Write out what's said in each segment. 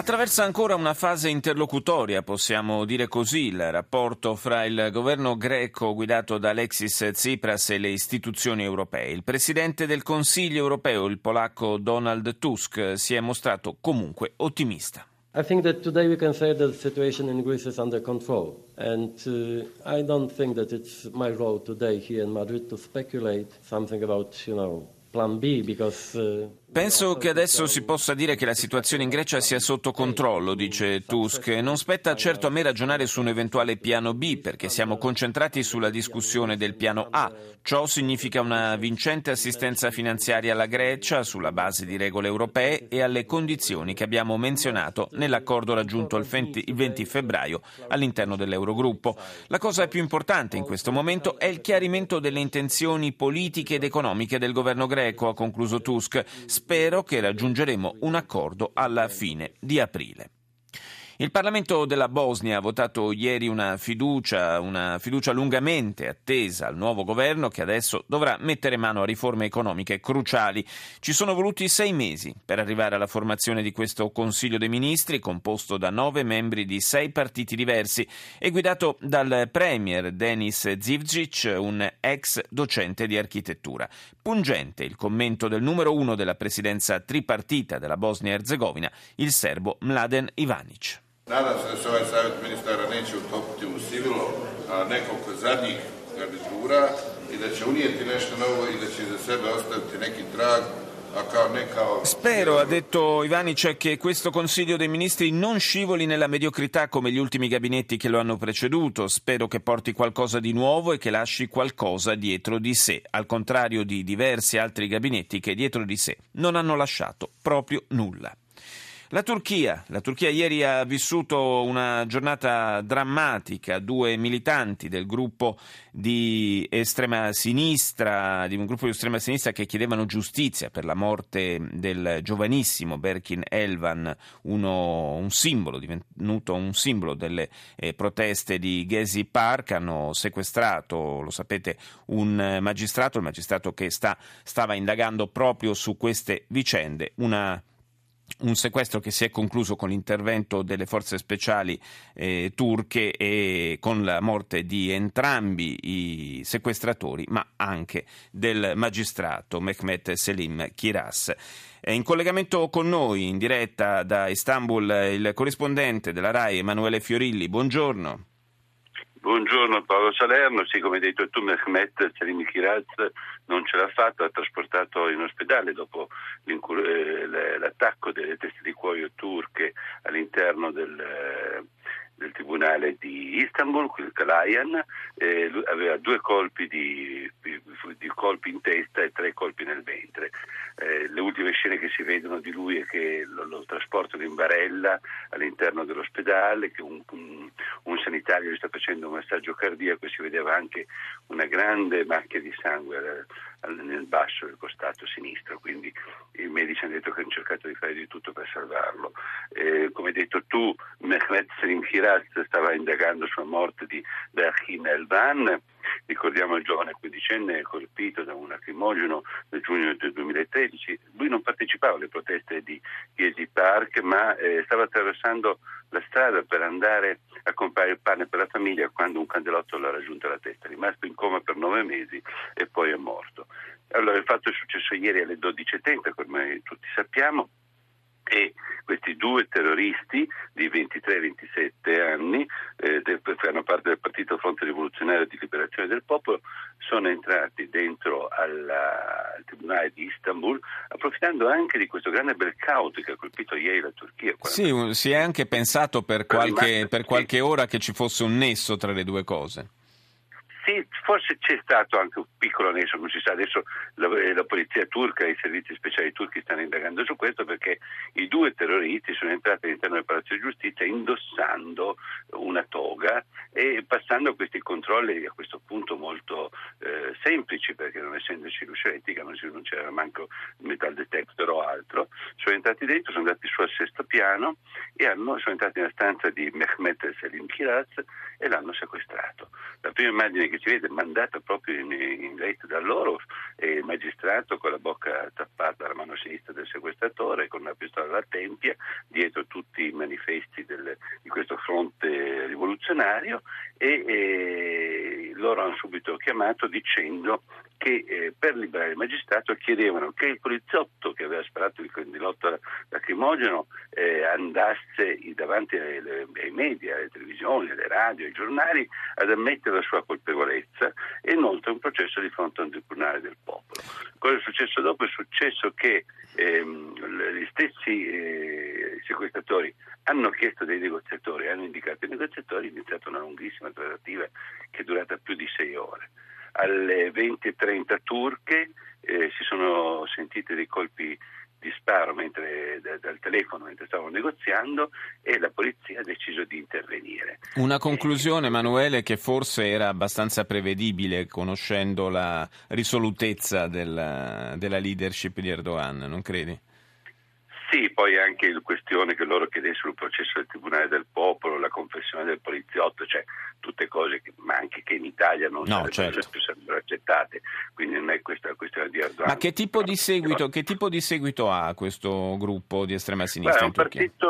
Attraversa ancora una fase interlocutoria, possiamo dire così, il rapporto fra il governo greco guidato da Alexis Tsipras e le istituzioni europee. Il presidente del Consiglio europeo, il polacco Donald Tusk, si è mostrato comunque ottimista. I think that today we can say that the situation in Greece is under control. And uh, I don't think that it's my role today here in Madrid to speculate something about, you know, plan B because uh, Penso che adesso si possa dire che la situazione in Grecia sia sotto controllo, dice Tusk. Non spetta certo a me ragionare su un eventuale piano B, perché siamo concentrati sulla discussione del piano A. Ciò significa una vincente assistenza finanziaria alla Grecia sulla base di regole europee e alle condizioni che abbiamo menzionato nell'accordo raggiunto il 20 febbraio all'interno dell'Eurogruppo. La cosa più importante in questo momento è il chiarimento delle intenzioni politiche ed economiche del governo greco, ha concluso Tusk spero che raggiungeremo un accordo alla fine di aprile. Il Parlamento della Bosnia ha votato ieri una fiducia, una fiducia lungamente attesa al nuovo governo che adesso dovrà mettere mano a riforme economiche cruciali. Ci sono voluti sei mesi per arrivare alla formazione di questo Consiglio dei Ministri composto da nove membri di sei partiti diversi e guidato dal Premier Denis Zivcic, un ex docente di architettura. Pungente il commento del numero uno della presidenza tripartita della Bosnia-Herzegovina, il serbo Mladen Ivanic. Nadam se da se ovaj savjet ministara neće utopiti u sivilo nekoliko zadnjih garnitura i da će unijeti nešto novo i da će za sebe ostaviti neki trag Spero, ha detto Ivanic, che questo Consiglio dei Ministri non scivoli nella mediocrità come gli ultimi gabinetti che lo hanno preceduto. Spero che porti qualcosa di nuovo e che lasci qualcosa dietro di sé, al contrario di diversi altri gabinetti che dietro di sé non hanno lasciato proprio nulla. La Turchia. La Turchia ieri ha vissuto una giornata drammatica. Due militanti del gruppo di estrema sinistra, di un gruppo di estrema sinistra che chiedevano giustizia per la morte del giovanissimo Berkin Elvan, uno, un simbolo, divenuto un simbolo delle eh, proteste di Gezi Park, hanno sequestrato, lo sapete, un magistrato, il magistrato che sta, stava indagando proprio su queste vicende. Una un sequestro che si è concluso con l'intervento delle forze speciali eh, turche e con la morte di entrambi i sequestratori, ma anche del magistrato Mehmet Selim Kiras. È in collegamento con noi, in diretta da Istanbul, il corrispondente della RAI Emanuele Fiorilli. Buongiorno. Buongiorno Paolo Salerno, sì come hai detto tu Mehmet Selim Kiraz non ce l'ha fatto, ha trasportato in ospedale dopo eh, l'attacco delle teste di cuoio turche all'interno del, eh, del tribunale di Istanbul, il Kalayan, eh, aveva due colpi, di, di colpi, in testa e tre colpi nel ventre. Eh, le ultime scene che si vedono di lui è che lo, lo trasportano in barella all'interno dell'ospedale, che un, un, un sanitario gli sta facendo un massaggio cardiaco e si vedeva anche una grande macchia di sangue nel basso del costato sinistro, quindi i medici hanno detto che hanno cercato di fare di tutto per salvarlo. Eh, come hai detto tu, Mehmet Selim Kiraz stava indagando sulla morte di Berhin Elvan, ricordiamo il giovane quindicenne colpito da un lacrimogeno nel giugno del 2013. Lui non partecipava alle proteste di Gezi Park, ma eh, stava attraversando la strada per andare a comprare il pane per la famiglia quando un candelotto l'ha raggiunto alla testa. È rimasto in coma per nove mesi e poi è morto. Allora, il fatto è successo ieri alle 12.30, come tutti sappiamo, e questi due terroristi di 23-27 anni, eh, fanno parte del Partito Fronte Rivoluzionario di Liberazione del Popolo, sono entrati dentro alla, al Tribunale di Istanbul, approfittando anche di questo grande blackout che ha colpito ieri la Turchia. Sì, si è anche pensato per qualche, per qualche ora che ci fosse un nesso tra le due cose. Sì, forse c'è stato anche un piccolo nesso, non si sa, adesso la, eh, la, polizia turca e i servizi speciali turchi stanno indagando su questo perché i due terroristi sono entrati all'interno del Palazzo di Giustizia indossando una toga e passando questi controlli a questo punto molto eh, semplici perché non essendoci luce elettrica non, non c'era manco metal detector o altro, sono entrati dentro, sono andati su al sesto piano e hanno, sono entrati nella stanza di Mehmet Selim Kiraz e l'hanno sequestrato. La prima immagine che ci vede è mandata proprio in, in letto da loro e il magistrato con la bocca tappata alla mano sinistra del sequestratore con una pistola alla tempia dietro tutti i manifesti del, di questo fronte rivoluzionario e, e loro hanno subito chiamato dicendo che eh, per liberare il magistrato chiedevano che il poliziotto che aveva sparato il condilotto lacrimogeno eh, andasse davanti ai, ai media, alle televisioni, alle radio, ai giornali ad ammettere la sua colpevolezza e inoltre un processo di fronte a un tribunale del popolo. Cosa è successo dopo? È successo che ehm, gli stessi eh, sequestratori hanno chiesto dei negoziatori, hanno indicato i negoziatori, è iniziata una lunghissima trattativa che è durata più di sei ore alle 20.30 turche eh, si sono sentiti dei colpi di sparo mentre, da, dal telefono mentre stavano negoziando e la polizia ha deciso di intervenire. Una conclusione, Emanuele, che forse era abbastanza prevedibile conoscendo la risolutezza della, della leadership di Erdogan, non credi? Sì, poi anche la questione che loro chiedessero il processo del Tribunale del Popolo, la confessione del poliziotto, cioè tutte cose che, ma anche che in Italia non no, sarebbero, certo. sarebbero accettate, quindi non è questa la questione di Erdogan. Ma che tipo di, seguito, che tipo di seguito ha questo gruppo di estrema sinistra Beh, in Turchia? Partito, è un,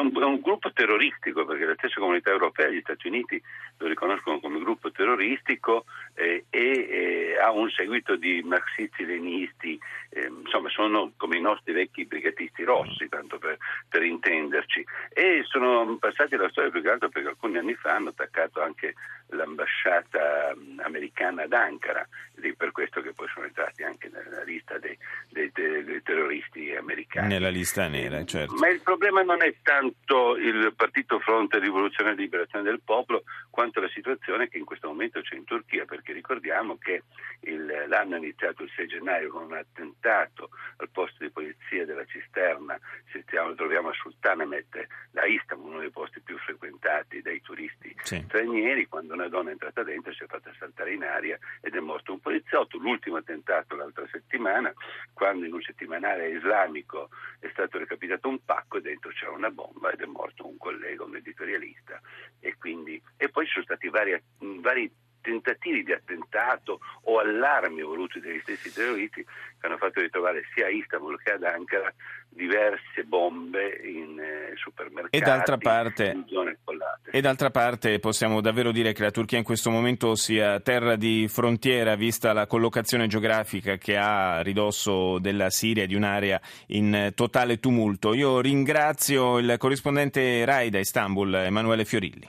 un, un, gruppo terroristico, perché la stessa comunità europea gli Stati Uniti lo riconoscono come gruppo terroristico eh, e eh, ha un seguito di marxisti-lenisti, eh, insomma sono come i nostri vecchi brigatisti rossi, tanto per, per intenderci, e sono passati alla storia più che altro perché alcuni anni fa hanno attaccato anche l'ambasciata americana ad Ankara ed è per questo che poi sono entrati anche nella lista dei, dei, dei terroristi americani. Nella lista nera, certo. Ma il problema non è tanto il partito Fronte Rivoluzione e Liberazione del Popolo quanto la situazione che in questo momento c'è in Turchia, perché ricordiamo che il, l'anno è iniziato il 6 gennaio con un attentato al posto di polizia della cisterna, ci troviamo a Sultanahmet, da Istanbul, uno dei posti più frequentati dai turisti sì. stranieri, quando una donna è entrata dentro si è fatta saltare in aria ed è morto un poliziotto. L'ultimo attentato l'altra settimana, quando in un settimanale islamico è stato recapitato un pacco e dentro c'era una bomba ed è morto un collega, un editorialista. E, quindi, e poi ci sono stati vari, vari tentativi di attentato o allarmi voluti dagli stessi terroristi che hanno fatto ritrovare sia a Istanbul che ad Ankara diverse bombe in eh, supermercati, e d'altra parte, in zone collate. E d'altra parte possiamo davvero dire che la Turchia in questo momento sia terra di frontiera, vista la collocazione geografica che ha a ridosso della Siria, di un'area in totale tumulto. Io ringrazio il corrispondente RAI da Istanbul, Emanuele Fiorilli.